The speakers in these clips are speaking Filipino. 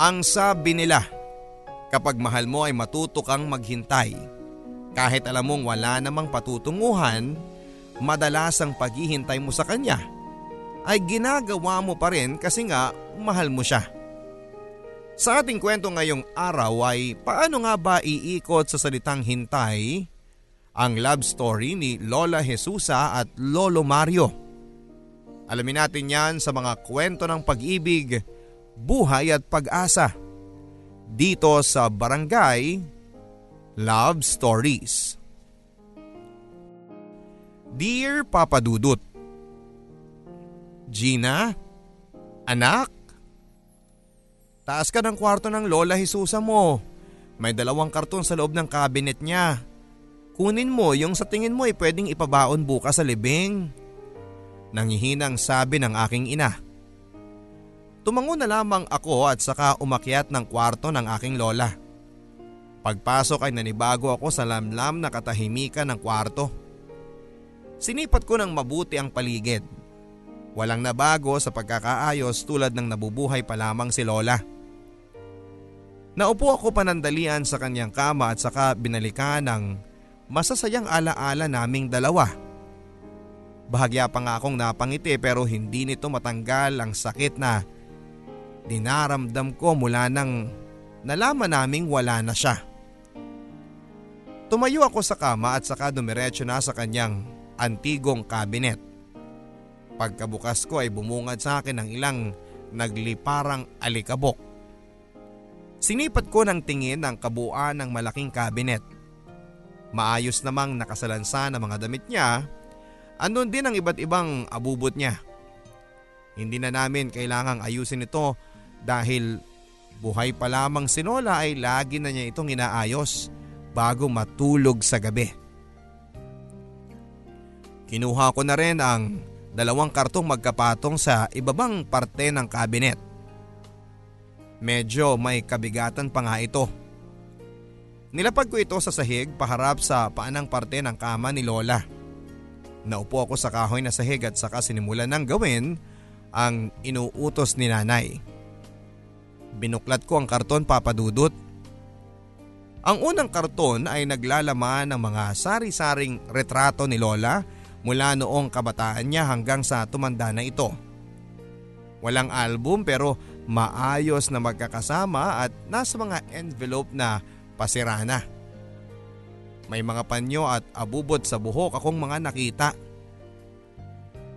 Ang sabi nila, kapag mahal mo ay matuto kang maghintay. Kahit alam mong wala namang patutunguhan, madalas ang paghihintay mo sa kanya ay ginagawa mo pa rin kasi nga mahal mo siya. Sa ating kwento ngayong araw ay paano nga ba iikot sa salitang hintay ang love story ni Lola Jesusa at Lolo Mario. Alamin natin yan sa mga kwento ng pag-ibig, buhay at pag-asa. Dito sa Barangay Love Stories. Dear Papa Dudut, Gina, anak, taas ka ng kwarto ng Lola Jesusa mo. May dalawang karton sa loob ng cabinet niya. Kunin mo yung sa tingin mo ay pwedeng ipabaon bukas sa libing. Nangihinang sabi ng aking ina. Tumango na lamang ako at saka umakyat ng kwarto ng aking lola. Pagpasok ay nanibago ako sa lamlam na katahimikan ng kwarto. Sinipat ko ng mabuti ang paligid. Walang nabago sa pagkakaayos tulad ng nabubuhay pa lamang si Lola. Naupo ako panandalian sa kanyang kama at saka binalikan ng masasayang alaala naming dalawa. Bahagya pa nga akong napangiti pero hindi nito matanggal ang sakit na dinaramdam ko mula nang nalaman naming wala na siya. Tumayo ako sa kama at saka dumiretso na sa kanyang antigong kabinet. Pagkabukas ko ay bumungad sa akin ng ilang nagliparang alikabok. Sinipat ko ng tingin ang kabuuan ng malaking kabinet. Maayos namang nakasalansa ng mga damit niya. Andun din ang iba't ibang abubot niya. Hindi na namin kailangang ayusin ito dahil buhay pa lamang si Nola ay lagi na niya itong inaayos bago matulog sa gabi. Kinuha ko na rin ang dalawang kartong magkapatong sa ibabang parte ng kabinet. Medyo may kabigatan pa nga ito. Nilapag ko ito sa sahig paharap sa paanang parte ng kama ni Lola. Naupo ako sa kahoy na sahig at saka sinimulan ng gawin ang inuutos ni nanay. Binuklat ko ang karton papadudot. Ang unang karton ay naglalaman ng mga sari-saring retrato ni Lola mula noong kabataan niya hanggang sa tumanda na ito. Walang album pero maayos na magkakasama at nasa mga envelope na pasira. May mga panyo at abubot sa buhok akong mga nakita.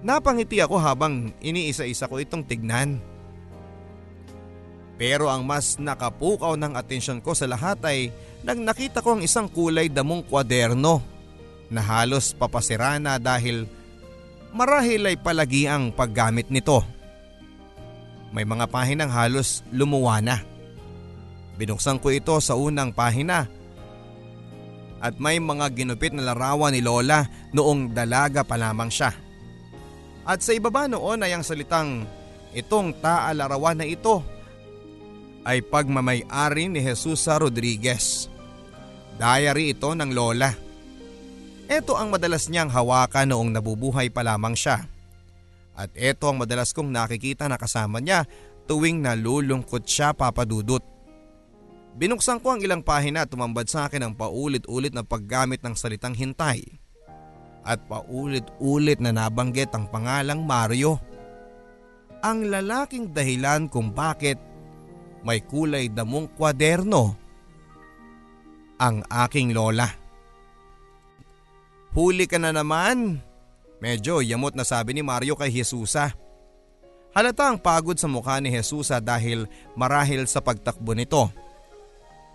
Napangiti ako habang iniisa-isa ko itong tignan. Pero ang mas nakapukaw ng atensyon ko sa lahat ay nang nakita ko ang isang kulay damong kwaderno na halos papasira na dahil marahil ay palagi ang paggamit nito. May mga pahinang halos lumuwa na. Binuksan ko ito sa unang pahina at may mga ginupit na larawan ni Lola noong dalaga pa lamang siya. At sa ibaba noon ay ang salitang itong taalarawan na ito ay pagmamay-ari ni Jesusa Rodriguez. Diary ito ng Lola. Ito ang madalas niyang hawakan noong nabubuhay pa lamang siya. At ito ang madalas kong nakikita na kasama niya tuwing nalulungkot siya papadudot. Binuksan ko ang ilang pahina at tumambad sa akin ang paulit-ulit na paggamit ng salitang hintay. At paulit-ulit na nabanggit ang pangalang Mario. Ang lalaking dahilan kung bakit may kulay damong kwaderno ang aking lola. Huli ka na naman. Medyo yamot na sabi ni Mario kay Jesusa. Halata ang pagod sa mukha ni Jesusa dahil marahil sa pagtakbo nito.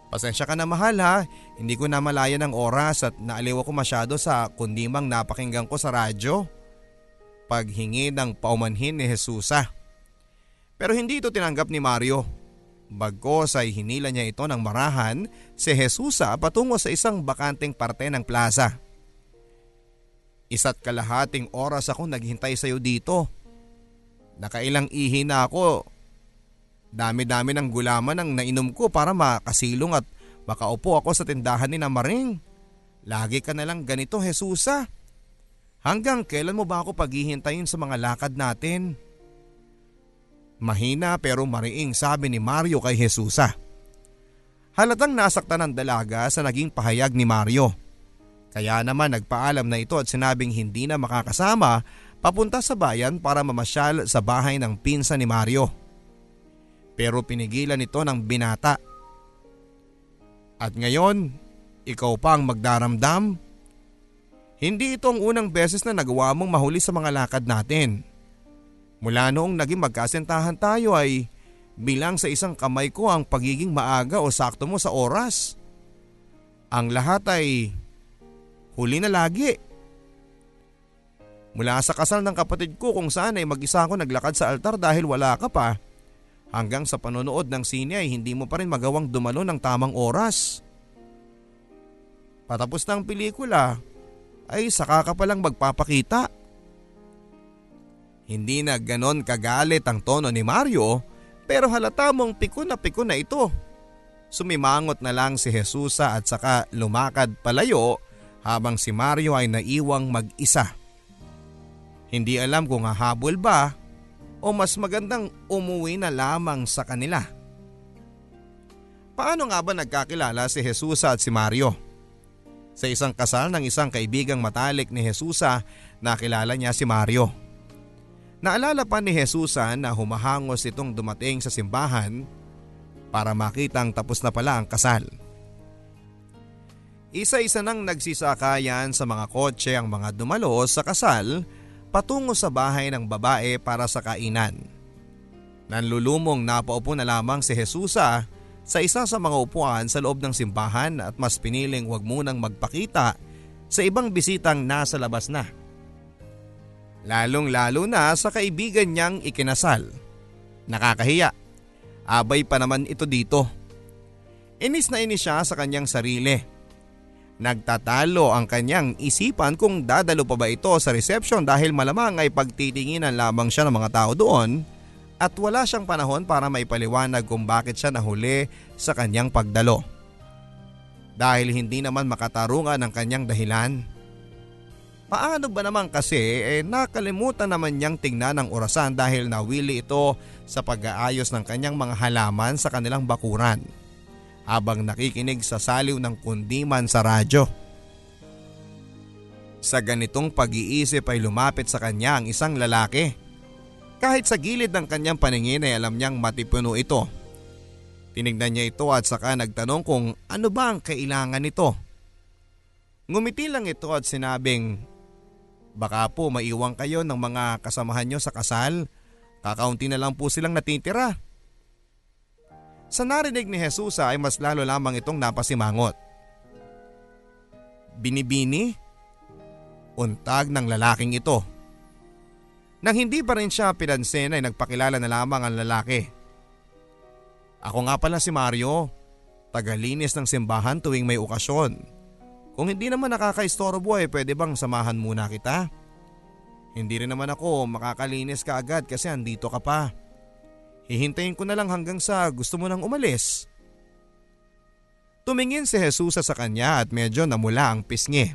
Pasensya ka na mahal ha, hindi ko na malaya ng oras at naaliw ako masyado sa kundimang napakinggan ko sa radyo. Paghingi ng paumanhin ni Jesusa. Pero hindi ito tinanggap ni Mario. Bagkos ay hinila niya ito ng marahan si Jesusa patungo sa isang bakanteng parte ng plaza. Isa't kalahating oras ako naghintay sa iyo dito. Nakailang ihi na ako Dami-dami ng gulaman ang nainom ko para makasilong at makaupo ako sa tindahan ni Namaring. Lagi ka na lang ganito, Jesusa. Hanggang kailan mo ba ako paghihintayin sa mga lakad natin? Mahina pero mariing sabi ni Mario kay Jesusa. Halatang nasaktan ng dalaga sa naging pahayag ni Mario. Kaya naman nagpaalam na ito at sinabing hindi na makakasama papunta sa bayan para mamasyal sa bahay ng pinsa ni Mario. Pero pinigilan ito ng binata. At ngayon, ikaw pa ang magdaramdam? Hindi ito ang unang beses na nagawa mong mahuli sa mga lakad natin. Mula noong naging magkasintahan tayo ay bilang sa isang kamay ko ang pagiging maaga o sakto mo sa oras. Ang lahat ay huli na lagi. Mula sa kasal ng kapatid ko kung saan ay mag-isa ako naglakad sa altar dahil wala ka pa. Hanggang sa panonood ng sine ay hindi mo pa rin magawang dumalo ng tamang oras. Patapos ng pelikula ay saka ka palang magpapakita. Hindi na ganon kagalit ang tono ni Mario pero halata mong piko na piko na ito. Sumimangot na lang si Jesusa at saka lumakad palayo habang si Mario ay naiwang mag-isa. Hindi alam kung hahabol ba o mas magandang umuwi na lamang sa kanila. Paano nga ba nagkakilala si Jesusa at si Mario? Sa isang kasal ng isang kaibigang matalik ni Jesusa nakilala niya si Mario. Naalala pa ni Jesusa na humahangos itong dumating sa simbahan para makitang tapos na pala ang kasal. Isa-isa nang nagsisakayan sa mga kotse ang mga dumalo sa kasal patungo sa bahay ng babae para sa kainan. Nanlulumong napaupo na lamang si Jesusa sa isa sa mga upuan sa loob ng simbahan at mas piniling wag munang magpakita sa ibang bisitang nasa labas na. Lalong lalo na sa kaibigan niyang ikinasal. Nakakahiya. Abay pa naman ito dito. Inis na inis siya sa kanyang sarili. Nagtatalo ang kanyang isipan kung dadalo pa ba ito sa reception dahil malamang ay pagtitinginan lamang siya ng mga tao doon at wala siyang panahon para maipaliwanag kung bakit siya nahuli sa kanyang pagdalo. Dahil hindi naman makatarungan ang kanyang dahilan. Paano ba naman kasi eh nakalimutan naman niyang tingnan ang orasan dahil nawili ito sa pag-aayos ng kanyang mga halaman sa kanilang bakuran habang nakikinig sa saliw ng kundiman sa radyo. Sa ganitong pag-iisip ay lumapit sa kanya ang isang lalaki. Kahit sa gilid ng kanyang paningin ay alam niyang matipuno ito. Tinignan niya ito at saka nagtanong kung ano ba ang kailangan nito. Ngumiti lang ito at sinabing Baka po maiwang kayo ng mga kasamahan nyo sa kasal. Kakaunti na lang po silang natitira. Sa narinig ni Jesusa ay mas lalo lamang itong napasimangot. Binibini? Untag ng lalaking ito. Nang hindi pa rin siya pinansin ay nagpakilala na lamang ang lalaki. Ako nga pala si Mario, tagalinis ng simbahan tuwing may okasyon. Kung hindi naman nakakaistorbo eh pwede bang samahan muna kita? Hindi rin naman ako makakalinis ka agad kasi andito ka pa. Hihintayin ko na lang hanggang sa gusto mo nang umalis. Tumingin si Jesusa sa kanya at medyo namula ang pisngi.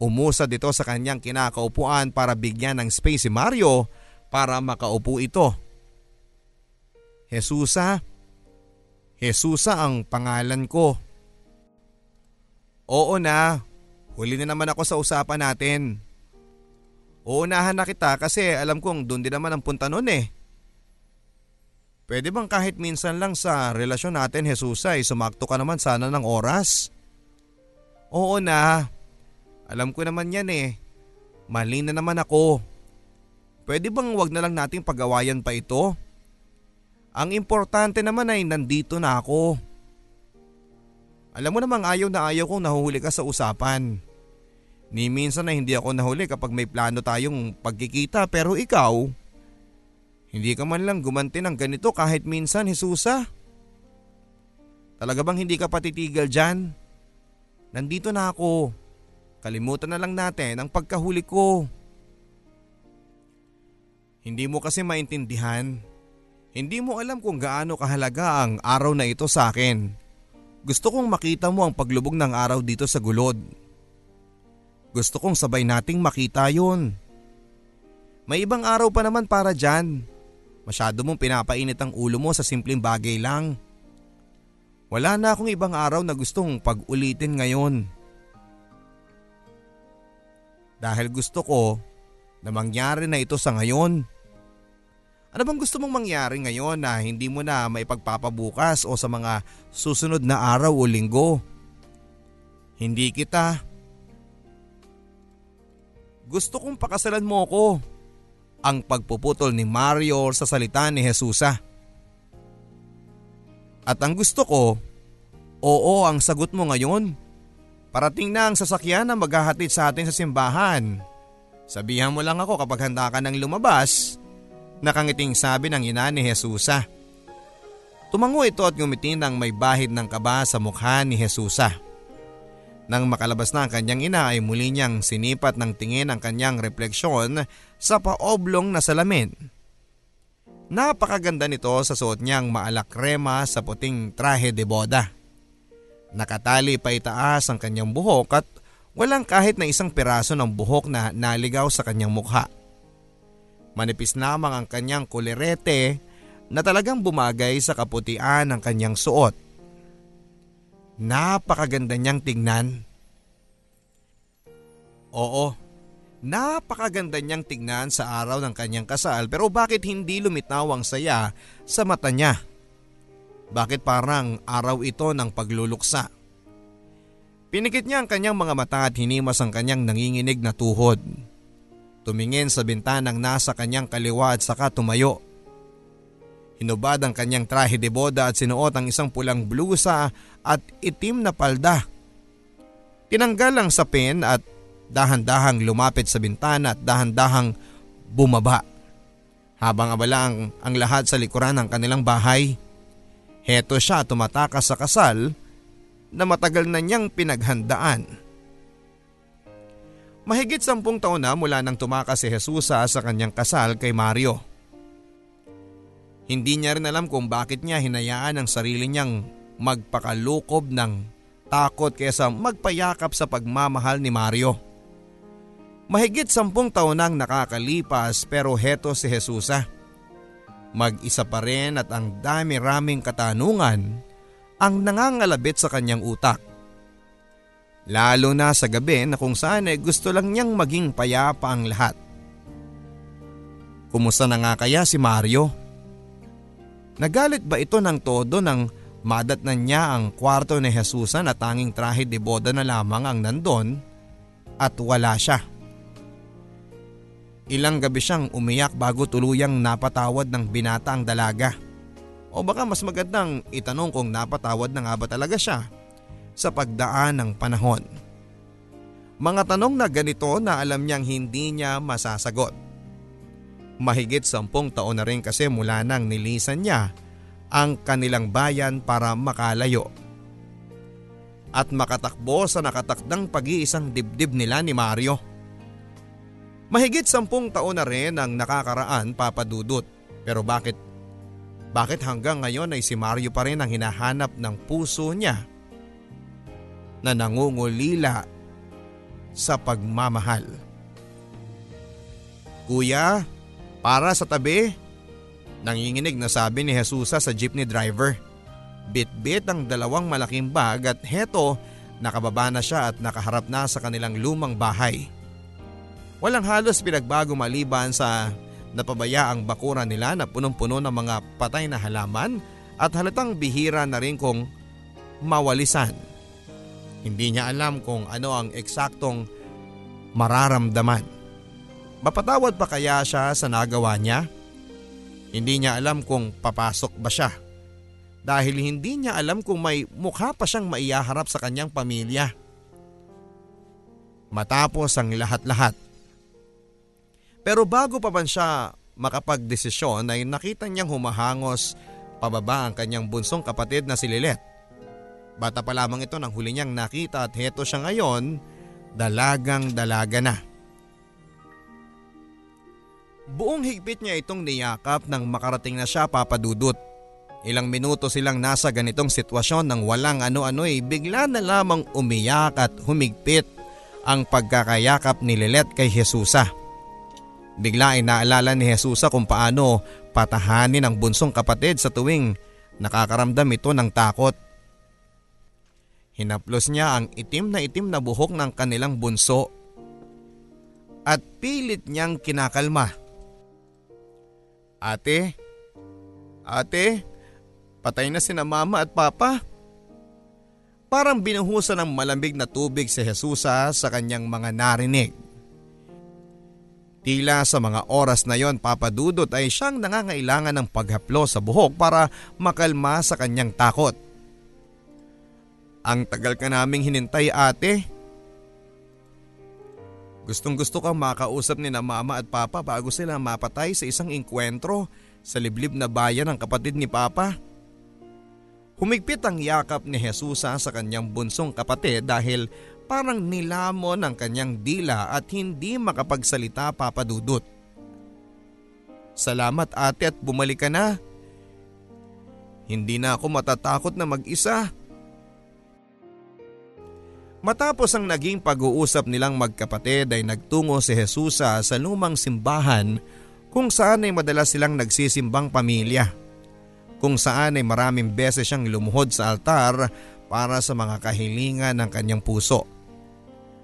Umusad ito sa kanyang kinakaupuan para bigyan ng space si Mario para makaupo ito. Jesusa, Jesusa ang pangalan ko. Oo na, huli na naman ako sa usapan natin. Uunahan na kita kasi alam kong doon din naman ang punta nun eh. Pwede bang kahit minsan lang sa relasyon natin Jesus ay sumakto ka naman sana ng oras? Oo na, alam ko naman yan eh. Mali na naman ako. Pwede bang wag na lang nating pagawayan pa ito? Ang importante naman ay nandito na ako. Alam mo namang ayaw na ayaw kong nahuhuli ka sa usapan. Ni minsan na hindi ako nahuli kapag may plano tayong pagkikita pero ikaw, hindi ka man lang gumanti ng ganito kahit minsan, Jesusa. Talaga bang hindi ka patitigil dyan? Nandito na ako. Kalimutan na lang natin ang pagkahuli ko. Hindi mo kasi maintindihan. Hindi mo alam kung gaano kahalaga ang araw na ito sa akin. Gusto kong makita mo ang paglubog ng araw dito sa gulod. Gusto kong sabay nating makita yon. May ibang araw pa naman para dyan. Masyado mong pinapainit ang ulo mo sa simpleng bagay lang. Wala na akong ibang araw na gustong pag-ulitin ngayon. Dahil gusto ko na mangyari na ito sa ngayon. Ano bang gusto mong mangyari ngayon na hindi mo na maipagpapabukas o sa mga susunod na araw o linggo? Hindi kita. Gusto kong pakasalan mo ko ang pagpuputol ni Mario sa salita ni Jesusa. At ang gusto ko, oo ang sagot mo ngayon. Parating na ang sasakyan na maghahatid sa atin sa simbahan. Sabihan mo lang ako kapag handa ka ng lumabas, nakangiting sabi ng ina ni Jesusa. Tumango ito at ngumiti ng may bahid ng kaba sa mukha ni Jesusa. Nang makalabas na ang kanyang ina ay muli niyang sinipat ng tingin ang kanyang refleksyon sa paoblong na salamin. Napakaganda nito sa suot niyang maalakrema sa puting trahe de boda. Nakatali pa itaas ang kanyang buhok at walang kahit na isang piraso ng buhok na naligaw sa kanyang mukha. Manipis lamang ang kanyang kulerete na talagang bumagay sa kaputian ng kanyang suot. Napakaganda niyang tingnan. Oo, napakaganda niyang tingnan sa araw ng kanyang kasal pero bakit hindi lumitaw ang saya sa mata niya? Bakit parang araw ito ng pagluluksa? Pinikit niya ang kanyang mga mata at hinimas ang kanyang nanginginig na tuhod. Tumingin sa bintanang nasa kanyang kaliwa at saka tumayo. Hinubad ang kanyang trahe de boda at sinuot ang isang pulang blusa at itim na palda. Tinanggal ang sapin at dahan-dahang lumapit sa bintana at dahan-dahang bumaba. Habang abala ang, ang lahat sa likuran ng kanilang bahay, heto siya tumatakas sa kasal na matagal na niyang pinaghandaan. Mahigit sampung taon na mula nang tumakas si Jesusa sa kanyang kasal kay Mario. Hindi niya rin alam kung bakit niya hinayaan ang sarili niyang magpakalukob ng takot kaysa magpayakap sa pagmamahal ni Mario. Mahigit sampung taon nang nakakalipas pero heto si Jesusa. Mag-isa pa rin at ang dami-raming katanungan ang nangangalabit sa kanyang utak. Lalo na sa gabi na kung saan ay gusto lang niyang maging payapa ang lahat. Kumusta na nga kaya si Mario? Nagalit ba ito ng todo nang madatnan niya ang kwarto ni Jesusan na tanging trahe de boda na lamang ang nandon at wala siya. Ilang gabi siyang umiyak bago tuluyang napatawad ng binata ang dalaga. O baka mas magandang itanong kung napatawad na nga ba talaga siya sa pagdaan ng panahon. Mga tanong na ganito na alam niyang hindi niya masasagot. Mahigit sampung taon na rin kasi mula nang nilisan niya ang kanilang bayan para makalayo. At makatakbo sa nakatakdang pag-iisang dibdib nila ni Mario. Mahigit sampung taon na rin ang nakakaraan papadudot. Pero bakit? Bakit hanggang ngayon ay si Mario pa rin ang hinahanap ng puso niya na nangungulila sa pagmamahal? Kuya, para sa tabi, nanginginig na sabi ni Jesusa sa jeepney driver. Bit-bit ang dalawang malaking bag at heto nakababa na siya at nakaharap na sa kanilang lumang bahay. Walang halos pinagbago maliban sa napabayaang bakura nila na punong-puno ng mga patay na halaman at halatang bihira na rin kung mawalisan. Hindi niya alam kung ano ang eksaktong mararamdaman. Mapatawad pa kaya siya sa nagawa niya? Hindi niya alam kung papasok ba siya. Dahil hindi niya alam kung may mukha pa siyang maiyaharap sa kanyang pamilya. Matapos ang lahat-lahat. Pero bago pa man siya makapagdesisyon ay nakita niyang humahangos pababa ang kanyang bunsong kapatid na si Lilet. Bata pa lamang ito nang huli niyang nakita at heto siya ngayon, dalagang dalaga na. Buong higpit niya itong niyakap nang makarating na siya papadudot. Ilang minuto silang nasa ganitong sitwasyon nang walang ano-ano'y bigla na lamang umiyak at humigpit ang pagkakayakap ni Lilet kay Jesusa. Bigla ay naalala ni Jesusa kung paano patahanin ang bunsong kapatid sa tuwing nakakaramdam ito ng takot. Hinaplos niya ang itim na itim na buhok ng kanilang bunso at pilit niyang kinakalma. Ate, ate, patay na sina mama at papa. Parang binuhusan ng malamig na tubig si Jesusa sa kanyang mga narinig. Tila sa mga oras na yon papadudot ay siyang nangangailangan ng paghaplo sa buhok para makalma sa kanyang takot. Ang tagal ka naming hinintay ate. Gustong gusto kang makausap ni na mama at papa bago sila mapatay sa isang inkwentro sa liblib na bayan ng kapatid ni papa. Humigpit ang yakap ni Jesusa sa kanyang bunsong kapatid dahil parang nilamon ang kanyang dila at hindi makapagsalita papadudot. Salamat ate at bumalik ka na. Hindi na ako matatakot na mag-isa. Matapos ang naging pag-uusap nilang magkapatid ay nagtungo si Jesusa sa lumang simbahan kung saan ay madalas silang nagsisimbang pamilya kung saan ay maraming beses siyang lumuhod sa altar para sa mga kahilingan ng kanyang puso.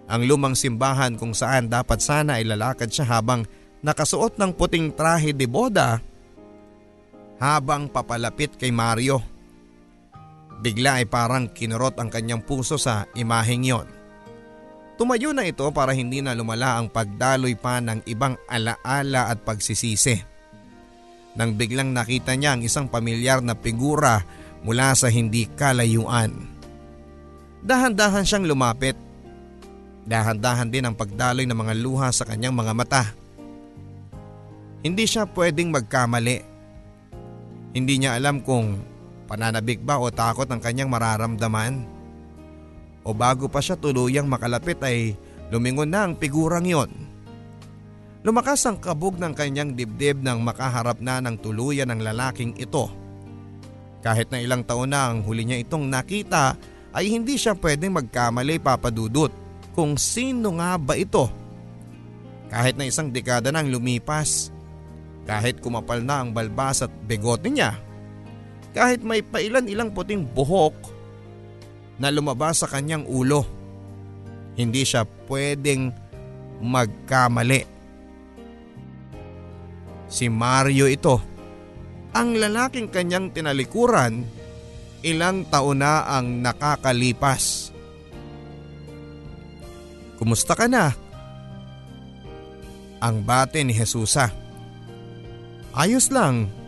Ang lumang simbahan kung saan dapat sana ay lalakad siya habang nakasuot ng puting trahe de boda habang papalapit kay Mario. Bigla ay parang kinurot ang kanyang puso sa imaheng yon. Tumayo na ito para hindi na lumala ang pagdaloy pa ng ibang alaala at pagsisisi nang biglang nakita niya ang isang pamilyar na figura mula sa hindi kalayuan. Dahan-dahan siyang lumapit. Dahan-dahan din ang pagdaloy ng mga luha sa kanyang mga mata. Hindi siya pwedeng magkamali. Hindi niya alam kung pananabik ba o takot ang kanyang mararamdaman. O bago pa siya tuluyang makalapit ay lumingon na ang figurang yon. Lumakas ang kabog ng kanyang dibdib nang makaharap na ng tuluyan ng lalaking ito. Kahit na ilang taon na ang huli niya itong nakita ay hindi siya pwedeng magkamali papadudot kung sino nga ba ito. Kahit na isang dekada nang lumipas, kahit kumapal na ang balbas at begote niya, kahit may pailan ilang puting buhok na lumabas sa kanyang ulo, hindi siya pwedeng magkamali. Si Mario ito. Ang lalaking kanyang tinalikuran, ilang taon na ang nakakalipas. Kumusta ka na? Ang bate ni Jesusa. Ayos lang.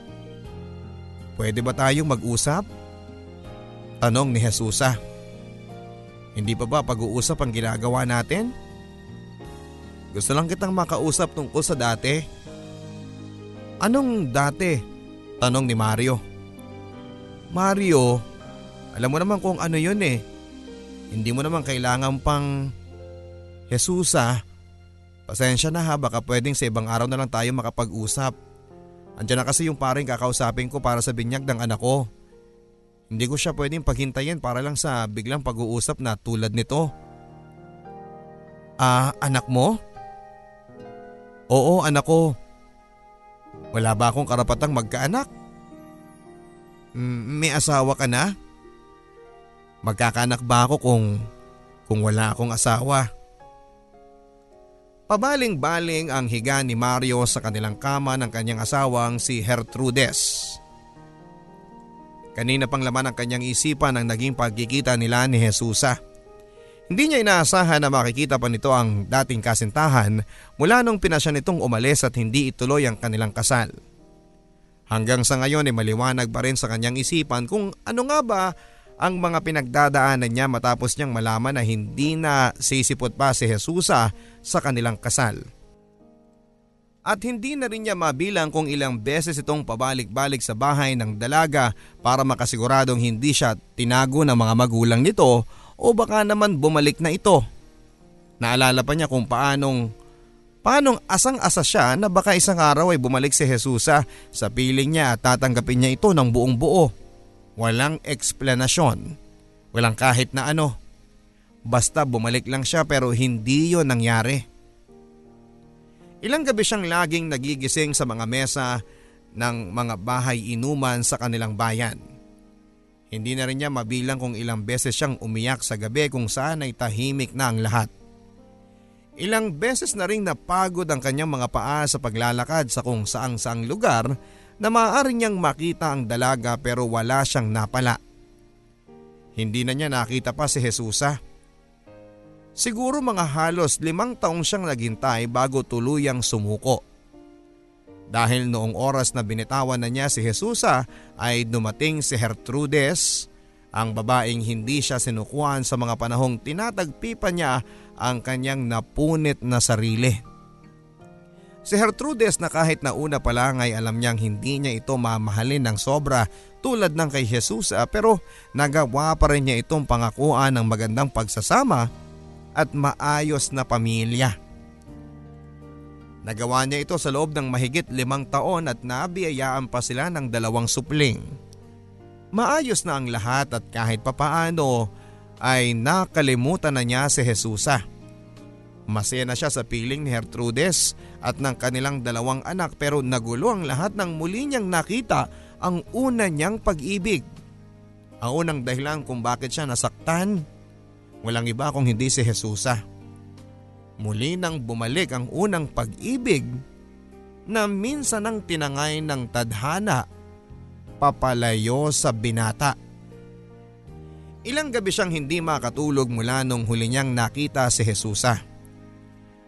Pwede ba tayong mag-usap? Tanong ni Jesusa. Hindi pa ba pag-uusap ang ginagawa natin? Gusto lang kitang makausap tungkol sa dati. Anong dati? Tanong ni Mario. Mario, alam mo naman kung ano yun eh. Hindi mo naman kailangan pang Jesusa. Pasensya na ha, baka pwedeng sa ibang araw na lang tayo makapag-usap. Andiyan na kasi yung paring kakausapin ko para sa binyag ng anak ko. Hindi ko siya pwedeng paghintayin para lang sa biglang pag-uusap na tulad nito. Ah, anak mo? Oo, anak ko. Wala ba akong karapatang magkaanak? may asawa ka na? Magkakaanak ba ako kung, kung wala akong asawa? Pabaling-baling ang higa ni Mario sa kanilang kama ng kanyang asawang si Gertrudes. Kanina pang laman ang kanyang isipan ang naging pagkikita nila ni Jesusa. Hindi niya inaasahan na makikita pa nito ang dating kasintahan mula nung pinasya nitong umalis at hindi ituloy ang kanilang kasal. Hanggang sa ngayon ay maliwanag pa rin sa kanyang isipan kung ano nga ba ang mga pinagdadaanan niya matapos niyang malaman na hindi na sisipot pa si Jesusa sa kanilang kasal. At hindi na rin niya mabilang kung ilang beses itong pabalik-balik sa bahay ng dalaga para makasiguradong hindi siya tinago ng mga magulang nito o baka naman bumalik na ito. Naalala pa niya kung paanong paanong asang-asa siya na baka isang araw ay bumalik si Jesusa sa piling niya at tatanggapin niya ito ng buong buo. Walang eksplanasyon. Walang kahit na ano. Basta bumalik lang siya pero hindi yon nangyari. Ilang gabi siyang laging nagigising sa mga mesa ng mga bahay inuman sa kanilang bayan. Hindi na rin niya mabilang kung ilang beses siyang umiyak sa gabi kung saan ay tahimik na ang lahat. Ilang beses na rin napagod ang kanyang mga paa sa paglalakad sa kung saang saang lugar na maaari niyang makita ang dalaga pero wala siyang napala. Hindi na niya nakita pa si Jesusa. Siguro mga halos limang taong siyang naghintay bago tuluyang sumuko. Dahil noong oras na binitawan na niya si Jesusa ay dumating si Gertrudes, ang babaeng hindi siya sinukuhan sa mga panahong tinatagpipan niya ang kanyang napunit na sarili. Si Gertrudes na kahit na una pa lang ay alam niyang hindi niya ito mamahalin ng sobra tulad ng kay Jesusa pero nagawa pa rin niya itong pangakuan ng magandang pagsasama at maayos na pamilya. Nagawa niya ito sa loob ng mahigit limang taon at nabiyayaan pa sila ng dalawang supling. Maayos na ang lahat at kahit papaano ay nakalimutan na niya si Jesusa. Masaya na siya sa piling ni Gertrudes at ng kanilang dalawang anak pero nagulo ang lahat ng muli niyang nakita ang una niyang pag-ibig. Ang unang dahilan kung bakit siya nasaktan Walang iba kung hindi si Jesusa. Muli nang bumalik ang unang pag-ibig na minsan ang tinangay ng tadhana papalayo sa binata. Ilang gabi siyang hindi makatulog mula nung huli niyang nakita si Jesusa.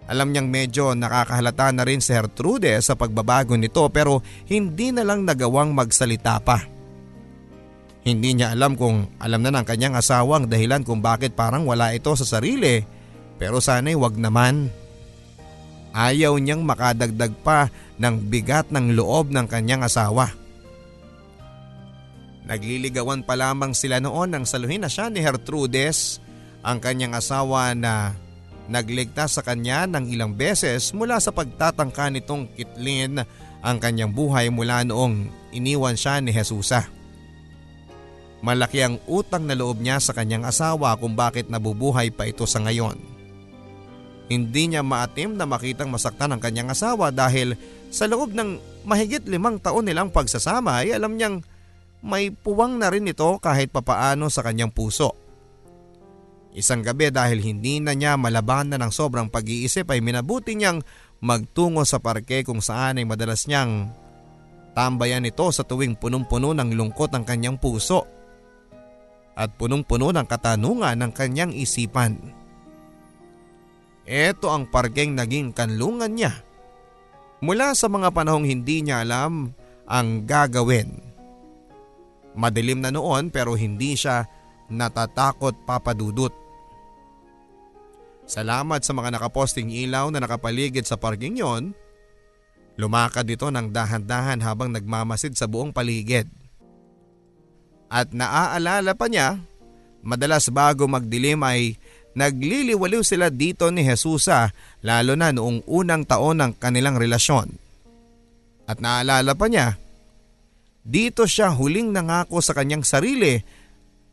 Alam niyang medyo nakakahalata na rin si Gertrude sa pagbabago nito pero hindi na lang nagawang magsalita pa. Hindi niya alam kung alam na ng kanyang asawa ang dahilan kung bakit parang wala ito sa sarili pero sana'y wag naman. Ayaw niyang makadagdag pa ng bigat ng loob ng kanyang asawa. Nagliligawan pa lamang sila noon nang saluhin na siya ni Gertrudes, ang kanyang asawa na nagligtas sa kanya ng ilang beses mula sa pagtatangka nitong kitlin ang kanyang buhay mula noong iniwan siya ni Jesusa. Malaki ang utang na loob niya sa kanyang asawa kung bakit nabubuhay pa ito sa ngayon. Hindi niya maatim na makitang masaktan ang kanyang asawa dahil sa loob ng mahigit limang taon nilang pagsasama ay alam niyang may puwang na rin ito kahit papaano sa kanyang puso. Isang gabi dahil hindi na niya malabanan ng sobrang pag-iisip ay minabuti niyang magtungo sa parke kung saan ay madalas niyang tambayan ito sa tuwing punong-puno ng lungkot ang kanyang puso at punong-puno ng katanungan ng kanyang isipan. Ito ang parkeng naging kanlungan niya mula sa mga panahong hindi niya alam ang gagawin. Madilim na noon pero hindi siya natatakot papadudot. Salamat sa mga nakaposting ilaw na nakapaligid sa parking yon. Lumakad ito ng dahan-dahan habang nagmamasid sa buong paligid. At naaalala pa niya, madalas bago magdilim ay nagliliwaliw sila dito ni Jesusa lalo na noong unang taon ng kanilang relasyon. At naalala pa niya, dito siya huling nangako sa kanyang sarili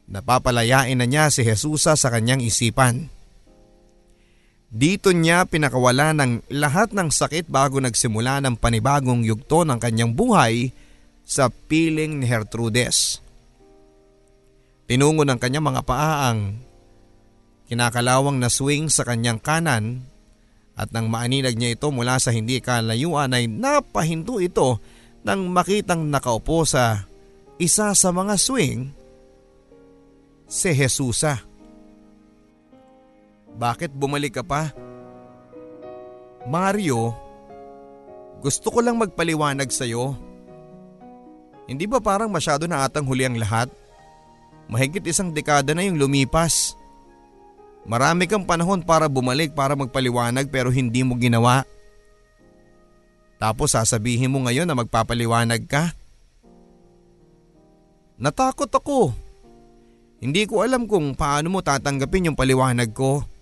na papalayain na niya si Jesusa sa kanyang isipan. Dito niya pinakawala ng lahat ng sakit bago nagsimula ng panibagong yugto ng kanyang buhay sa piling ni Gertrudes. Tinungo ng kanyang mga paa ang kinakalawang na swing sa kanyang kanan at nang maaninag niya ito mula sa hindi kalayuan ay napahinto ito nang makitang nakaupo sa isa sa mga swing si Jesusa. Bakit bumalik ka pa? Mario, gusto ko lang magpaliwanag sa iyo. Hindi ba parang masyado na atang huli ang lahat? Mahigit isang dekada na yung lumipas. Marami kang panahon para bumalik para magpaliwanag pero hindi mo ginawa. Tapos sasabihin mo ngayon na magpapaliwanag ka? Natakot ako. Hindi ko alam kung paano mo tatanggapin yung paliwanag ko.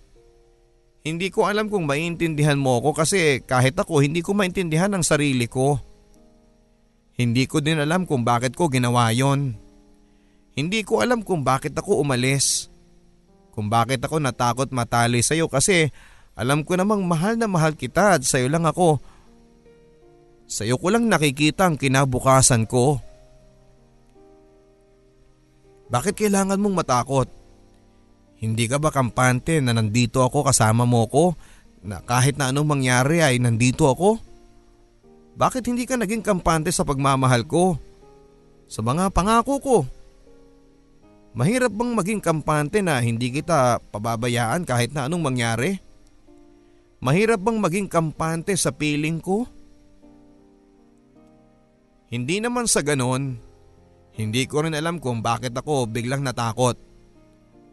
Hindi ko alam kung maintindihan mo ako kasi kahit ako hindi ko maintindihan ang sarili ko. Hindi ko din alam kung bakit ko ginawa yon. Hindi ko alam kung bakit ako umalis. Kung bakit ako natakot matali sa iyo kasi alam ko namang mahal na mahal kita at sa iyo lang ako Sa'yo ko lang nakikita ang kinabukasan ko. Bakit kailangan mong matakot? Hindi ka ba kampante na nandito ako kasama mo ko na kahit na anong mangyari ay nandito ako? Bakit hindi ka naging kampante sa pagmamahal ko? Sa mga pangako ko? Mahirap bang maging kampante na hindi kita pababayaan kahit na anong mangyari? Mahirap bang maging kampante sa piling ko? Hindi naman sa ganon. Hindi ko rin alam kung bakit ako biglang natakot.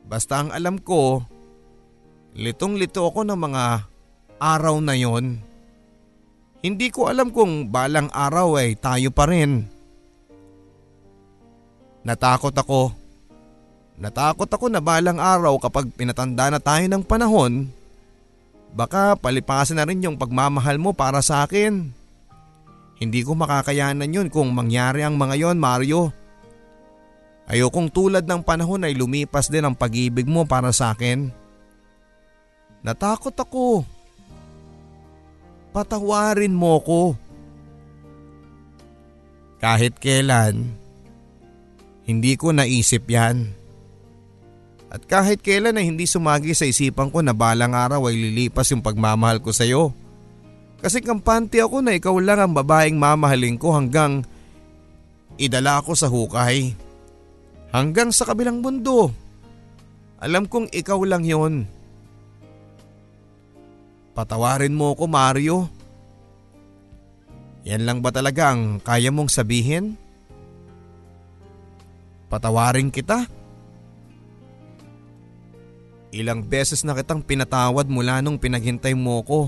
Basta ang alam ko, litong-lito ako ng mga araw na yon. Hindi ko alam kung balang araw ay tayo pa rin. Natakot ako. Natakot ako na balang araw kapag pinatanda na tayo ng panahon, baka palipasin na rin yung pagmamahal mo para sa akin. Hindi ko makakayanan yun kung mangyari ang mga yon Mario. Ayokong tulad ng panahon ay lumipas din ang pag-ibig mo para sa akin. Natakot ako. Patawarin mo ko. Kahit kailan, hindi ko naisip yan. At kahit kailan ay hindi sumagi sa isipan ko na balang araw ay lilipas yung pagmamahal ko sa iyo. Kasi kampante ako na ikaw lang ang babaeng mamahalin ko hanggang idala ako sa hukay. Hanggang sa kabilang mundo. Alam kong ikaw lang yon. Patawarin mo ko Mario. Yan lang ba talaga ang kaya mong sabihin? Patawarin kita? Ilang beses na kitang pinatawad mula nung pinaghintay mo ko.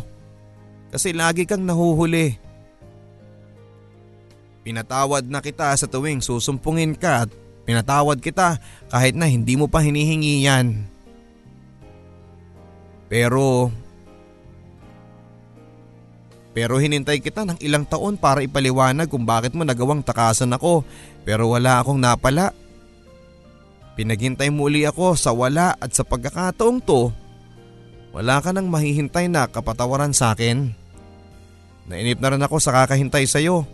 Kasi lagi kang nahuhuli. Pinatawad na kita sa tuwing susumpungin ka at pinatawad kita kahit na hindi mo pa hinihingi yan. Pero pero hinintay kita ng ilang taon para ipaliwanag kung bakit mo nagawang takasan ako pero wala akong napala. Pinaghintay mo uli ako sa wala at sa pagkakataong to, wala ka nang mahihintay na kapatawaran sa akin. Nainip na rin ako sa kakahintay sa'yo.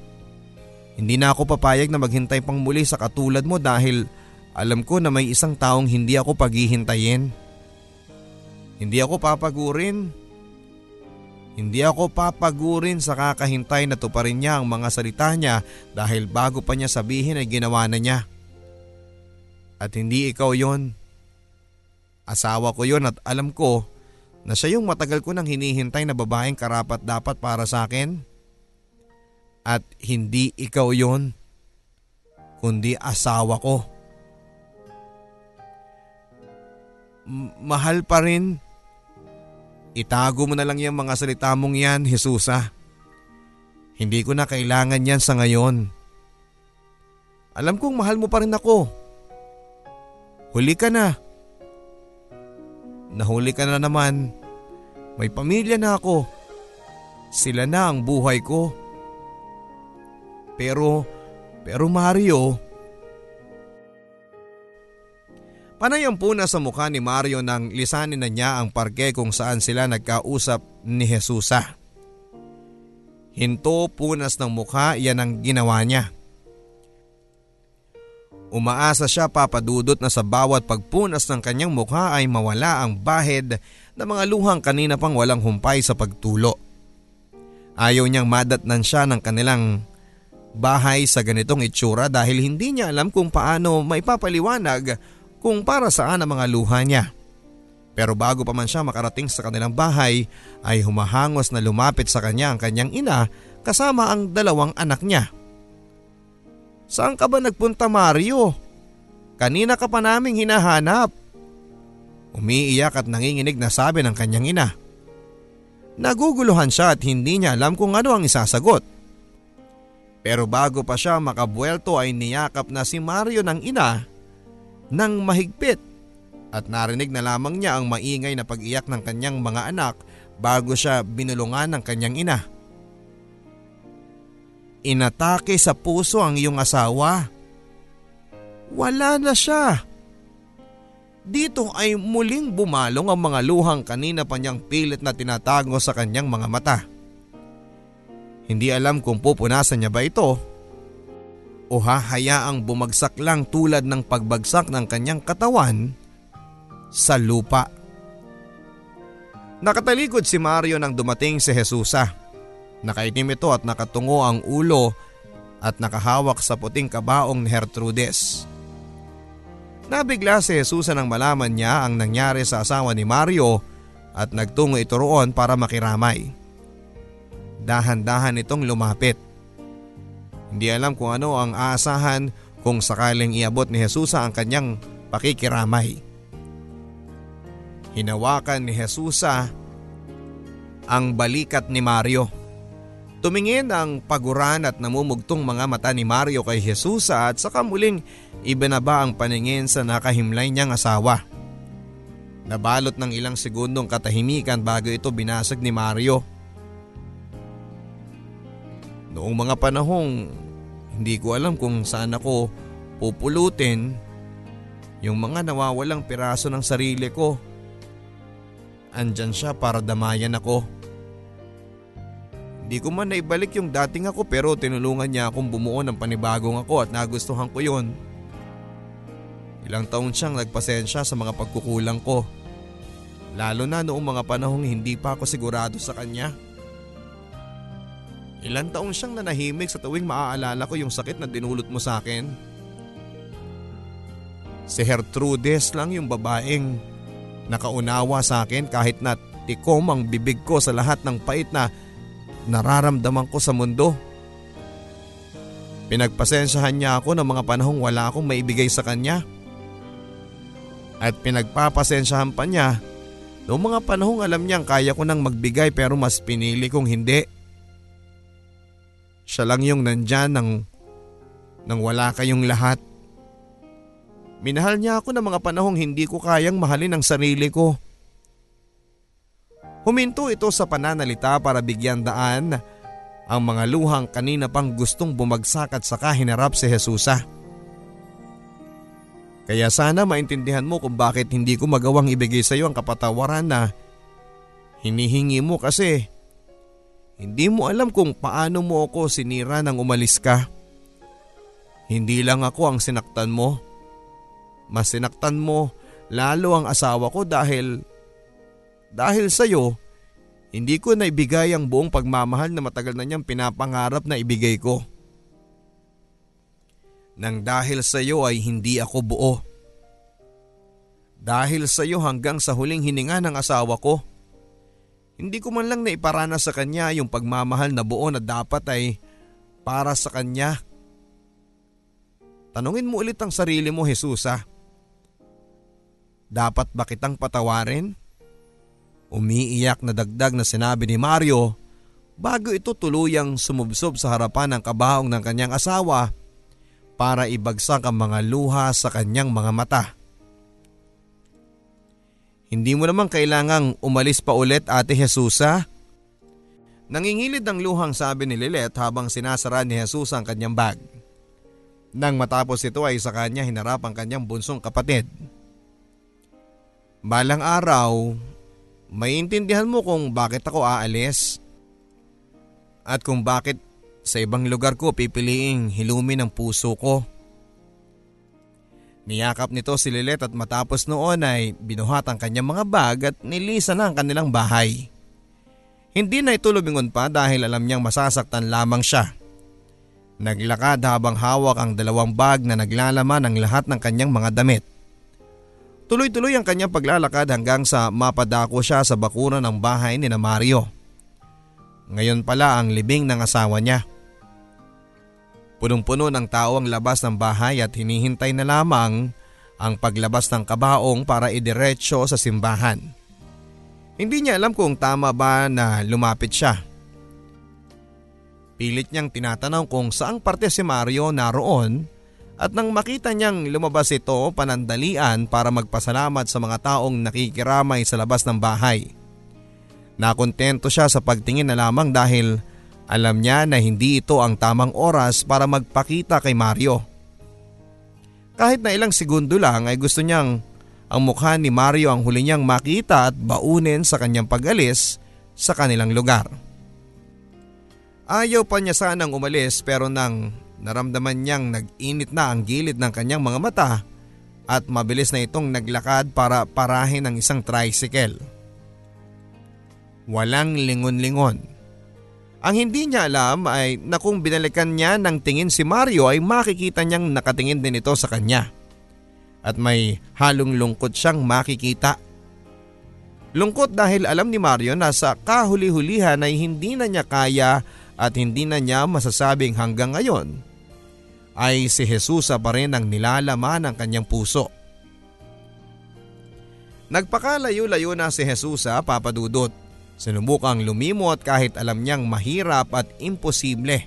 Hindi na ako papayag na maghintay pang muli sa katulad mo dahil alam ko na may isang taong hindi ako paghihintayin. Hindi ako papagurin. Hindi ako papagurin sa kakahintay na tuparin niya ang mga salita niya dahil bago pa niya sabihin ay ginawa na niya. At hindi ikaw yon. Asawa ko yon at alam ko na siya yung matagal ko nang hinihintay na babaeng karapat dapat para sa akin? At hindi ikaw yon, kundi asawa ko. Mahal pa rin. Itago mo na lang yung mga salita mong yan, Jesusa. Hindi ko na kailangan yan sa ngayon. Alam kong mahal mo pa rin ako. Huli ka na. Nahuli ka na naman. May pamilya na ako. Sila na ang buhay ko. Pero, pero Mario... Panay ang puna sa mukha ni Mario nang lisanin na niya ang parke kung saan sila nagkausap ni Jesusa. Hinto punas ng mukha yan ang ginawa niya. Umaasa siya papadudot na sa bawat pagpunas ng kanyang mukha ay mawala ang bahid na mga luhang kanina pang walang humpay sa pagtulo. Ayaw niyang madatnan siya ng kanilang bahay sa ganitong itsura dahil hindi niya alam kung paano maipapaliwanag kung para saan ang mga luha niya. Pero bago pa man siya makarating sa kanilang bahay ay humahangos na lumapit sa kanya ang kanyang ina kasama ang dalawang anak niya. Saan ka ba nagpunta Mario? Kanina ka pa naming hinahanap. Umiiyak at nanginginig na sabi ng kanyang ina. Naguguluhan siya at hindi niya alam kung ano ang isasagot. Pero bago pa siya makabuelto ay niyakap na si Mario ng ina ng mahigpit at narinig na lamang niya ang maingay na pag-iyak ng kanyang mga anak bago siya binulungan ng kanyang ina. Inatake sa puso ang iyong asawa. Wala na siya. Dito ay muling bumalong ang mga luhang kanina pa niyang pilit na tinatago sa kanyang mga mata. Hindi alam kung pupunasan niya ba ito o hahayaang bumagsak lang tulad ng pagbagsak ng kanyang katawan sa lupa. Nakatalikod si Mario nang dumating si Jesusa. Nakaitim ito at nakatungo ang ulo at nakahawak sa puting kabaong ni Hertrudes. Nabigla si Jesusa nang malaman niya ang nangyari sa asawa ni Mario at nagtungo ito roon para makiramay. Dahan-dahan itong lumapit. Hindi alam kung ano ang aasahan kung sakaling iabot ni Jesusa ang kanyang pakikiramay. Hinawakan ni Jesusa ang balikat ni Mario. Tumingin ang paguran at namumugtong mga mata ni Mario kay Jesusa at saka muling ibinaba ang paningin sa nakahimlay niyang asawa. Nabalot ng ilang segundong katahimikan bago ito binasag ni Mario. Noong mga panahong hindi ko alam kung saan ako pupulutin yung mga nawawalang piraso ng sarili ko andyan siya para damayan ako. Hindi ko man naibalik yung dating ako pero tinulungan niya akong bumuo ng panibagong ako at nagustuhan ko yon. Ilang taon siyang nagpasensya sa mga pagkukulang ko. Lalo na noong mga panahong hindi pa ako sigurado sa kanya. Ilang taon siyang nanahimik sa tuwing maaalala ko yung sakit na dinulot mo sa akin. Si Hertrudes lang yung babaeng nakaunawa sa akin kahit na tikom ang bibig ko sa lahat ng pait na nararamdaman ko sa mundo. Pinagpasensyahan niya ako ng mga panahong wala akong maibigay sa kanya. At pinagpapasensyahan pa niya noong mga panahong alam niyang kaya ko nang magbigay pero mas pinili kong hindi. Siya lang yung nandyan nang, nang wala kayong lahat. Minahal niya ako ng mga panahong hindi ko kayang mahalin ang sarili ko. Huminto ito sa pananalita para bigyan daan ang mga luhang kanina pang gustong bumagsak at saka hinarap si Jesusa. Kaya sana maintindihan mo kung bakit hindi ko magawang ibigay sa iyo ang kapatawaran na hinihingi mo kasi hindi mo alam kung paano mo ako sinira nang umalis ka. Hindi lang ako ang sinaktan mo mas sinaktan mo lalo ang asawa ko dahil dahil sa iyo hindi ko naibigay ang buong pagmamahal na matagal na niyang pinapangarap na ibigay ko. Nang dahil sa iyo ay hindi ako buo. Dahil sa iyo hanggang sa huling hininga ng asawa ko. Hindi ko man lang naiparana sa kanya yung pagmamahal na buo na dapat ay para sa kanya. Tanungin mo ulit ang sarili mo, Jesus ha. Dapat ba kitang patawarin? Umiiyak na dagdag na sinabi ni Mario bago ito tuluyang sumubsob sa harapan ng kabaong ng kanyang asawa para ibagsak ang mga luha sa kanyang mga mata. Hindi mo naman kailangang umalis pa ulit ate Jesusa. Nangingilid ng luhang sabi ni Lilet habang sinasara ni Jesus ang kanyang bag. Nang matapos ito ay sa kanya hinarap ang kanyang bunsong kapatid. Balang araw, maintindihan mo kung bakit ako aalis. At kung bakit sa ibang lugar ko pipiliing hilumin ang puso ko. Niyakap nito si Lilet at matapos noon ay binuhat ang kanyang mga bag at nilisan na ang kanilang bahay. Hindi na ito lumingon pa dahil alam niyang masasaktan lamang siya. Naglakad habang hawak ang dalawang bag na naglalaman ng lahat ng kanyang mga damit. Tuloy-tuloy ang kanyang paglalakad hanggang sa mapadako siya sa bakuran ng bahay ni na Mario. Ngayon pala ang libing ng asawa niya. Punong-puno ng tao ang labas ng bahay at hinihintay na lamang ang paglabas ng kabaong para idiretso sa simbahan. Hindi niya alam kung tama ba na lumapit siya. Pilit niyang tinatanong kung saang parte si Mario naroon at nang makita niyang lumabas ito panandalian para magpasalamat sa mga taong nakikiramay sa labas ng bahay. Nakontento siya sa pagtingin na lamang dahil alam niya na hindi ito ang tamang oras para magpakita kay Mario. Kahit na ilang segundo lang ay gusto niyang ang mukha ni Mario ang huli niyang makita at baunin sa kanyang pag-alis sa kanilang lugar. Ayaw pa niya sanang umalis pero nang naramdaman niyang nag-init na ang gilid ng kanyang mga mata at mabilis na itong naglakad para parahin ang isang tricycle. Walang lingon-lingon. Ang hindi niya alam ay na kung binalikan niya ng tingin si Mario ay makikita niyang nakatingin din ito sa kanya. At may halong lungkot siyang makikita. Lungkot dahil alam ni Mario na sa kahuli-hulihan ay hindi na niya kaya at hindi na niya masasabing hanggang ngayon ay si Jesus pa rin ang nilalaman ng kanyang puso. Nagpakalayo-layo na si Jesus papadudot. Sinubukang lumimot kahit alam niyang mahirap at imposible.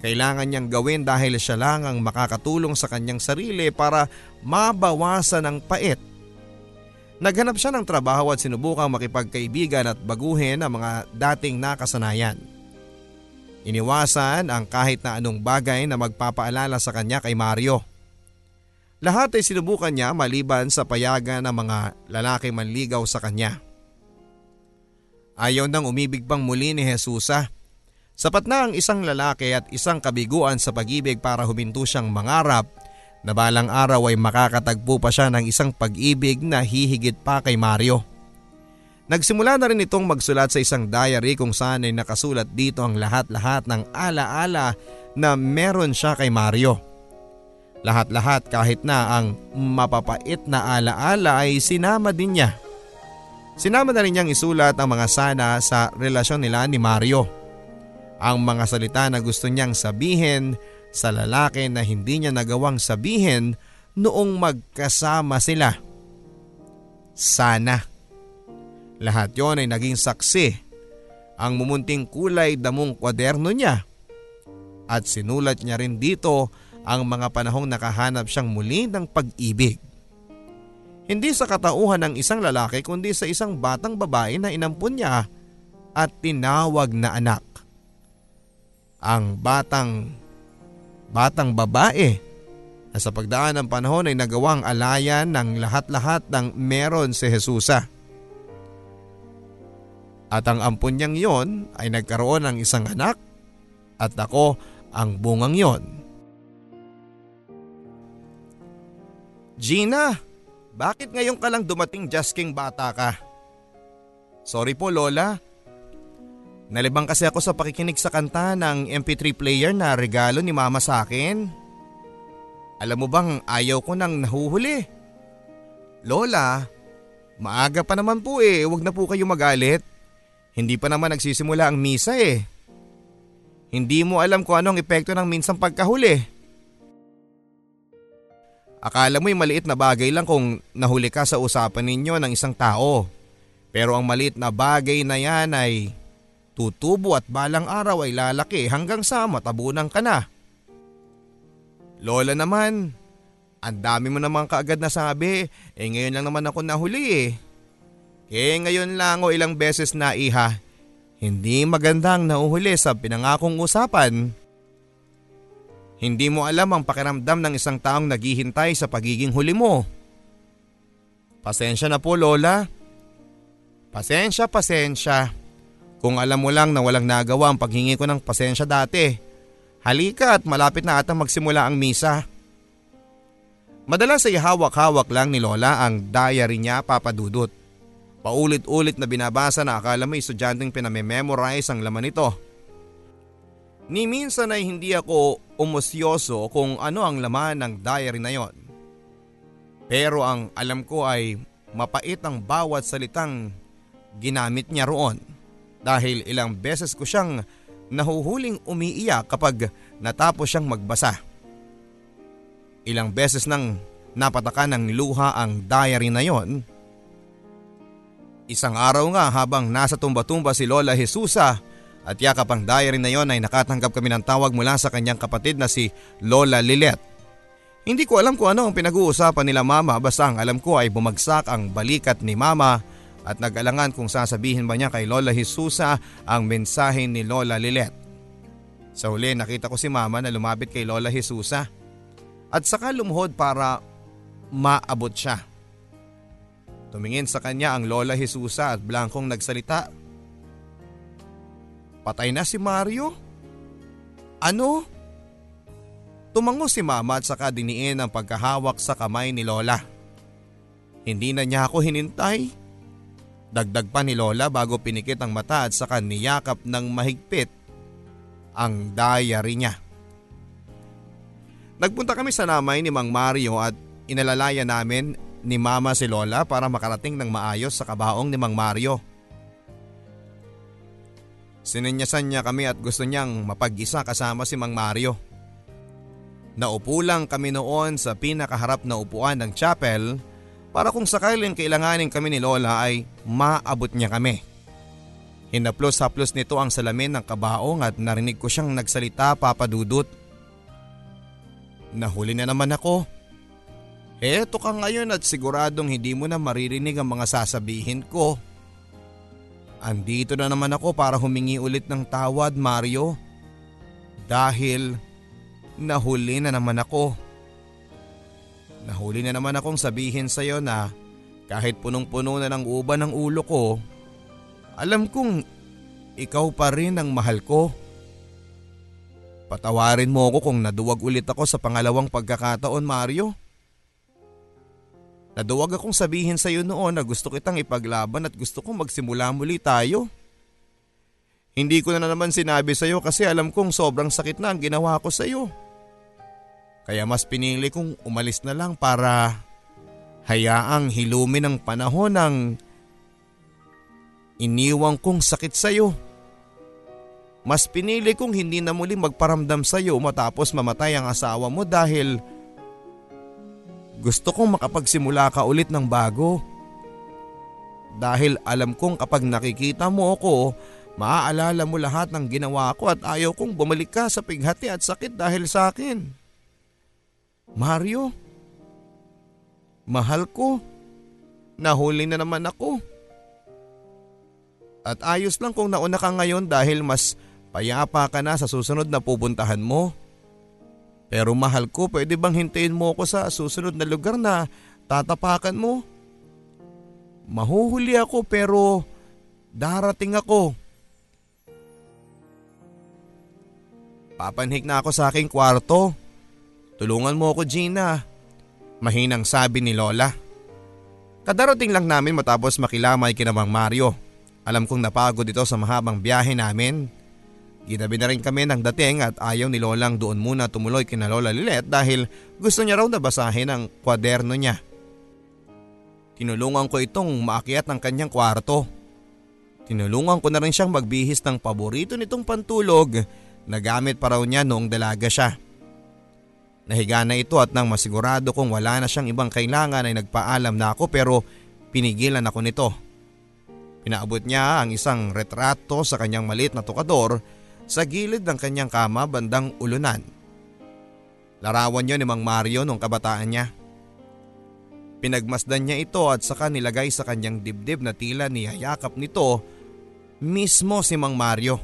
Kailangan niyang gawin dahil siya lang ang makakatulong sa kanyang sarili para mabawasan ang pait Naghanap siya ng trabaho at sinubukang makipagkaibigan at baguhin ang mga dating nakasanayan. Iniwasan ang kahit na anong bagay na magpapaalala sa kanya kay Mario. Lahat ay sinubukan niya maliban sa payagan ng mga lalaki manligaw sa kanya. Ayaw nang umibig pang muli ni Jesusa. Sapat na ang isang lalaki at isang kabiguan sa pag-ibig para huminto siyang mangarap na balang araw ay makakatagpo pa siya ng isang pag-ibig na hihigit pa kay Mario. Nagsimula na rin itong magsulat sa isang diary kung saan ay nakasulat dito ang lahat-lahat ng alaala na meron siya kay Mario. Lahat-lahat kahit na ang mapapait na alaala ay sinama din niya. Sinama na rin niyang isulat ang mga sana sa relasyon nila ni Mario. Ang mga salita na gusto niyang sabihin sa lalaki na hindi niya nagawang sabihin noong magkasama sila. Sana. Lahat yon ay naging saksi. Ang mumunting kulay damong kwaderno niya. At sinulat niya rin dito ang mga panahong nakahanap siyang muli ng pag-ibig. Hindi sa katauhan ng isang lalaki kundi sa isang batang babae na inampun niya at tinawag na anak. Ang batang batang babae na sa pagdaan ng panahon ay nagawang alayan ng lahat-lahat ng meron si Jesusa. At ang ampun niyang yon ay nagkaroon ng isang anak at ako ang bungang yon. Gina, bakit ngayon ka lang dumating jasking bata ka? Sorry po Lola, Nalibang kasi ako sa pakikinig sa kanta ng MP3 player na regalo ni mama sa akin. Alam mo bang ayaw ko nang nahuhuli? Lola, maaga pa naman po eh, huwag na po kayo magalit. Hindi pa naman nagsisimula ang misa eh. Hindi mo alam kung anong epekto ng minsang pagkahuli. Akala mo yung maliit na bagay lang kung nahuli ka sa usapan ninyo ng isang tao. Pero ang maliit na bagay na yan ay tutubo at balang araw ay lalaki hanggang sa matabunan ka na. Lola naman, ang dami mo naman kaagad na sabi, eh ngayon lang naman ako nahuli eh. Eh ngayon lang o ilang beses na iha, hindi magandang nahuhuli sa pinangakong usapan. Hindi mo alam ang pakiramdam ng isang taong naghihintay sa pagiging huli mo. Pasensya na po Lola. Pasensya, pasensya. Kung alam mo lang na walang nagawa ang paghingi ko ng pasensya dati. Halika at malapit na atang magsimula ang misa. Madalas ay hawak-hawak lang ni Lola ang diary niya papadudot. Paulit-ulit na binabasa na akala mo estudyanteng pinamememorize ang laman nito. Ni minsan ay hindi ako umusyoso kung ano ang laman ng diary na yon. Pero ang alam ko ay mapait ang bawat salitang ginamit niya roon dahil ilang beses ko siyang nahuhuling umiiyak kapag natapos siyang magbasa. Ilang beses nang napataka ng luha ang diary na yon. Isang araw nga habang nasa tumba-tumba si Lola Jesusa at yakap ang diary na yon ay nakatanggap kami ng tawag mula sa kanyang kapatid na si Lola Lilet. Hindi ko alam kung ano ang pinag-uusapan nila mama basta ang alam ko ay bumagsak ang balikat ni mama at nag-alangan kung sasabihin ba niya kay Lola Jesusa ang mensahe ni Lola Lilet. Sa huli nakita ko si mama na lumapit kay Lola Jesusa at saka lumuhod para maabot siya. Tumingin sa kanya ang Lola Jesusa at blankong nagsalita. Patay na si Mario? Ano? Tumango si mama at saka diniin ang pagkahawak sa kamay ni Lola. Hindi na niya ako hinintay. Dagdag pa ni Lola bago pinikit ang mata at saka niyakap ng mahigpit ang diary niya. Nagpunta kami sa namay ni Mang Mario at inalalaya namin ni Mama si Lola para makarating ng maayos sa kabaong ni Mang Mario. Sininyasan niya kami at gusto niyang mapag-isa kasama si Mang Mario. Naupo lang kami noon sa pinakaharap na upuan ng chapel para kung sakaling kailanganin kami ni Lola ay maabot niya kami. Hinaplos-haplos nito ang salamin ng kabaong at narinig ko siyang nagsalita papadudot. Nahuli na naman ako. Eto ka ngayon at siguradong hindi mo na maririnig ang mga sasabihin ko. Andito na naman ako para humingi ulit ng tawad Mario. Dahil Nahuli na naman ako. Nahuli na naman akong sabihin sa iyo na kahit punong-puno na ng uban ng ulo ko, alam kong ikaw pa rin ang mahal ko. Patawarin mo ako kung naduwag ulit ako sa pangalawang pagkakataon Mario. Naduwag akong sabihin sa iyo noon na gusto kitang ipaglaban at gusto kong magsimula muli tayo. Hindi ko na naman sinabi sa iyo kasi alam kong sobrang sakit na ang ginawa ko sa iyo. Kaya mas pinili kong umalis na lang para hayaang hilumin ng panahon ng iniwang kong sakit sa iyo. Mas pinili kong hindi na muli magparamdam sa iyo matapos mamatay ang asawa mo dahil gusto kong makapagsimula ka ulit ng bago. Dahil alam kong kapag nakikita mo ako, maaalala mo lahat ng ginawa ko at ayaw kong bumalik ka sa pighati at sakit dahil sa akin. Mario, mahal ko. Nahuli na naman ako. At ayos lang kung nauna ka ngayon dahil mas payapa ka na sa susunod na pupuntahan mo. Pero mahal ko, pwede bang hintayin mo ako sa susunod na lugar na tatapakan mo? Mahuhuli ako pero darating ako. Papanhik na ako sa aking kwarto. Tulungan mo ako Gina. Mahinang sabi ni Lola. Kadarating lang namin matapos makilamay kinamang Mario. Alam kong napagod ito sa mahabang biyahe namin. Ginabi na rin kami ng dating at ayaw ni Lolang doon muna tumuloy kina Lola Lilet dahil gusto niya raw nabasahin ang kwaderno niya. Tinulungan ko itong maakyat ng kanyang kwarto. Tinulungan ko na rin siyang magbihis ng paborito nitong pantulog na gamit pa raw niya noong dalaga siya. Nahiga na ito at nang masigurado kong wala na siyang ibang kailangan ay nagpaalam na ako pero pinigilan ako nito. Pinaabot niya ang isang retrato sa kanyang maliit na tukador sa gilid ng kanyang kama bandang ulunan. Larawan niyo ni Mang Mario nung kabataan niya. Pinagmasdan niya ito at saka nilagay sa kanyang dibdib na tila niyayakap nito mismo si Mang Mario.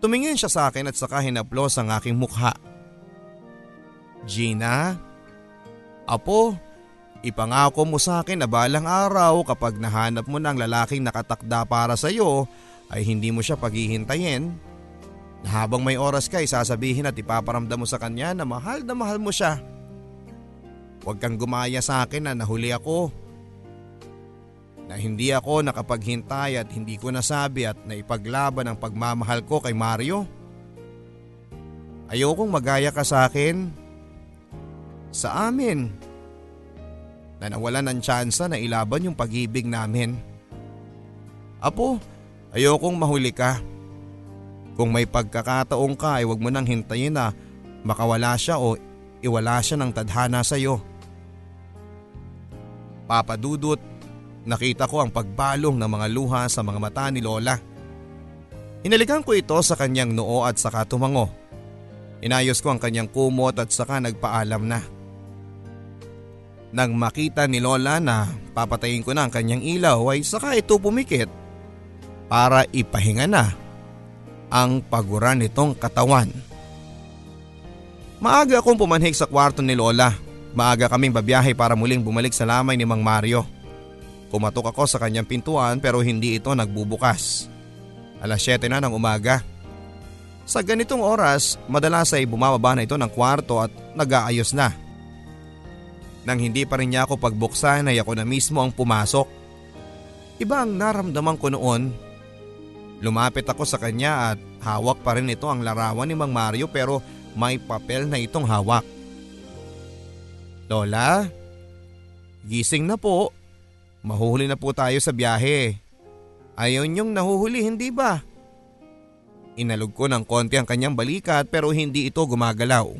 Tumingin siya sa akin at saka hinaplos ang aking mukha. Gina? Apo, ipangako mo sa akin na balang araw kapag nahanap mo ng lalaking nakatakda para sa iyo ay hindi mo siya paghihintayin. Habang may oras ka sasabihin at ipaparamdam mo sa kanya na mahal na mahal mo siya. Huwag kang gumaya sa akin na nahuli ako. Na hindi ako nakapaghintay at hindi ko nasabi at naipaglaban ang pagmamahal ko kay Mario. Ayokong magaya ka sa akin sa amin na nawalan ng tsansa na ilaban yung pag-ibig namin. Apo, ayokong mahuli ka. Kung may pagkakataong ka ay huwag mo nang hintayin na makawala siya o iwala siya ng tadhana sa iyo. Papadudot, nakita ko ang pagbalong ng mga luha sa mga mata ni Lola. Hinalikan ko ito sa kanyang noo at saka tumango. Inayos ko ang kanyang kumot at saka nagpaalam na. Nang makita ni Lola na papatayin ko na ang kanyang ilaw ay saka ito pumikit para ipahinga na ang paguran nitong katawan. Maaga akong pumanhik sa kwarto ni Lola. Maaga kaming babiyahe para muling bumalik sa lamay ni Mang Mario. Kumatok ako sa kanyang pintuan pero hindi ito nagbubukas. Alas 7 na ng umaga. Sa ganitong oras, madalas ay bumababa na ito ng kwarto at nag-aayos na. Nang hindi pa rin niya ako pagbuksan ay ako na mismo ang pumasok. Iba ang naramdaman ko noon. Lumapit ako sa kanya at hawak pa rin ito ang larawan ni Mang Mario pero may papel na itong hawak. Lola, gising na po. Mahuhuli na po tayo sa biyahe. Ayaw niyong nahuhuli hindi ba? Inalog ko ng konti ang kanyang balikat pero hindi ito gumagalaw.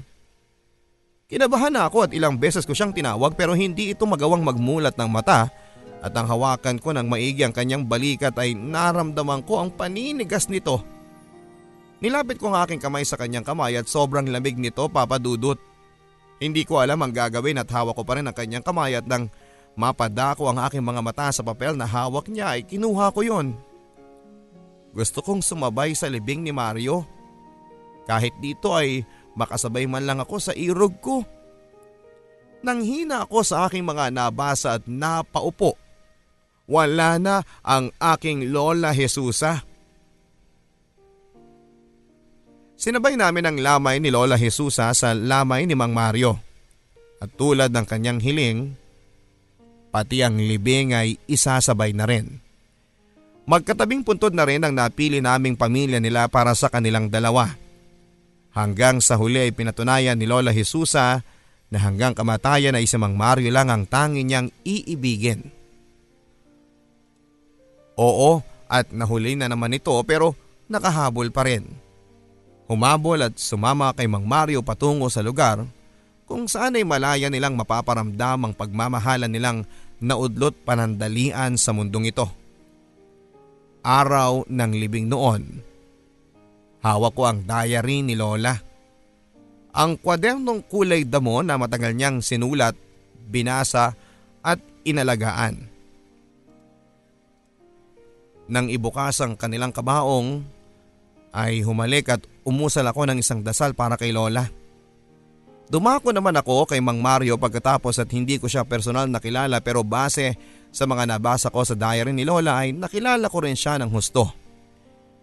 Kinabahan na ako at ilang beses ko siyang tinawag pero hindi ito magawang magmulat ng mata at ang hawakan ko ng maigi ang kanyang balikat ay naramdaman ko ang paninigas nito. Nilapit ko ang aking kamay sa kanyang kamay at sobrang lamig nito papadudot. Hindi ko alam ang gagawin at hawak ko pa rin ang kanyang kamay at nang mapadako ang aking mga mata sa papel na hawak niya ay kinuha ko yon. Gusto kong sumabay sa libing ni Mario. Kahit dito ay makasabay man lang ako sa irog ko. Nanghina ako sa aking mga nabasa at napaupo. Wala na ang aking Lola Jesusa. Sinabay namin ang lamay ni Lola Jesusa sa lamay ni Mang Mario. At tulad ng kanyang hiling, pati ang libing ay isasabay na rin. Magkatabing puntod na rin ang napili naming pamilya nila para sa kanilang dalawa. Hanggang sa huli ay pinatunayan ni Lola Jesusa na hanggang kamatayan ay si Mang Mario lang ang tangi niyang iibigin. Oo at nahuli na naman ito pero nakahabol pa rin. Humabol at sumama kay Mang Mario patungo sa lugar kung saan ay malaya nilang mapaparamdam ang pagmamahalan nilang naudlot panandalian sa mundong ito araw ng libing noon. Hawak ko ang diary ni Lola. Ang kwadernong kulay damo na matagal niyang sinulat, binasa at inalagaan. Nang ibukas ang kanilang kabaong, ay humalik at umusal ako ng isang dasal para kay Lola. Dumako naman ako kay Mang Mario pagkatapos at hindi ko siya personal nakilala pero base sa mga nabasa ko sa diary ni Lola ay nakilala ko rin siya ng husto.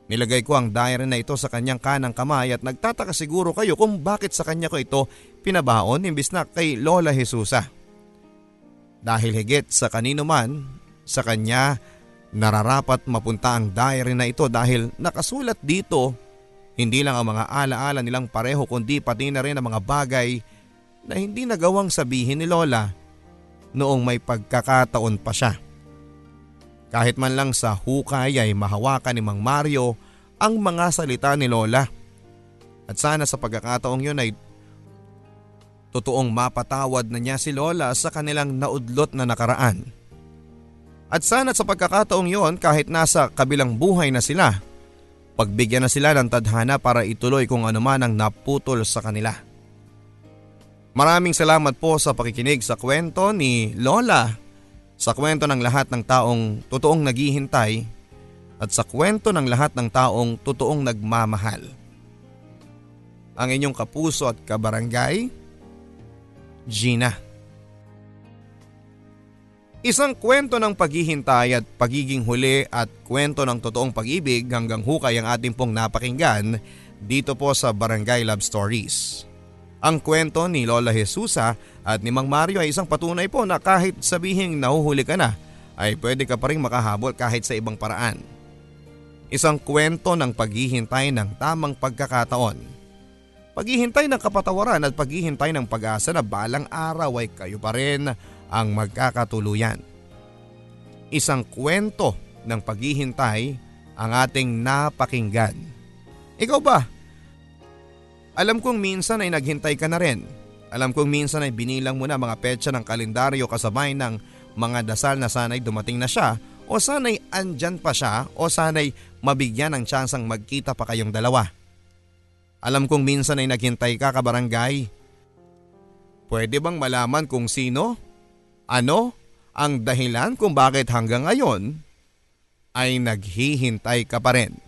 Nilagay ko ang diary na ito sa kanyang kanang kamay at nagtataka siguro kayo kung bakit sa kanya ko ito pinabaon imbis na kay Lola Jesusa. Dahil higit sa kanino man, sa kanya nararapat mapunta ang diary na ito dahil nakasulat dito hindi lang ang mga alaala nilang pareho kundi pati na rin ang mga bagay na hindi nagawang sabihin ni Lola noong may pagkakataon pa siya. Kahit man lang sa hukay ay mahawakan ni Mang Mario ang mga salita ni Lola. At sana sa pagkakataong yun ay totoong mapatawad na niya si Lola sa kanilang naudlot na nakaraan. At sana sa pagkakataong yon kahit nasa kabilang buhay na sila, pagbigyan na sila ng tadhana para ituloy kung ano man ang naputol sa kanila. Maraming salamat po sa pakikinig sa kwento ni Lola. Sa kwento ng lahat ng taong totoong naghihintay at sa kwento ng lahat ng taong totoong nagmamahal. Ang inyong kapuso at kabarangay, Gina. Isang kwento ng paghihintay at pagiging huli at kwento ng totoong pag-ibig hanggang hukay ang ating pong napakinggan dito po sa Barangay Love Stories. Ang kwento ni Lola Jesusa at ni Mang Mario ay isang patunay po na kahit sabihing nahuhuli ka na ay pwede ka pa rin makahabol kahit sa ibang paraan. Isang kwento ng paghihintay ng tamang pagkakataon. Paghihintay ng kapatawaran at paghihintay ng pag-asa na balang araw ay kayo pa rin ang magkakatuluyan. Isang kwento ng paghihintay ang ating napakinggan. Ikaw ba? Alam kong minsan ay naghintay ka na rin. Alam kong minsan ay binilang mo na mga petsa ng kalendaryo kasabay ng mga dasal na sana'y dumating na siya o sana'y andyan pa siya o sana'y mabigyan ng tsansang magkita pa kayong dalawa. Alam kong minsan ay naghintay ka kabarangay. Pwede bang malaman kung sino? Ano ang dahilan kung bakit hanggang ngayon ay naghihintay ka pa rin?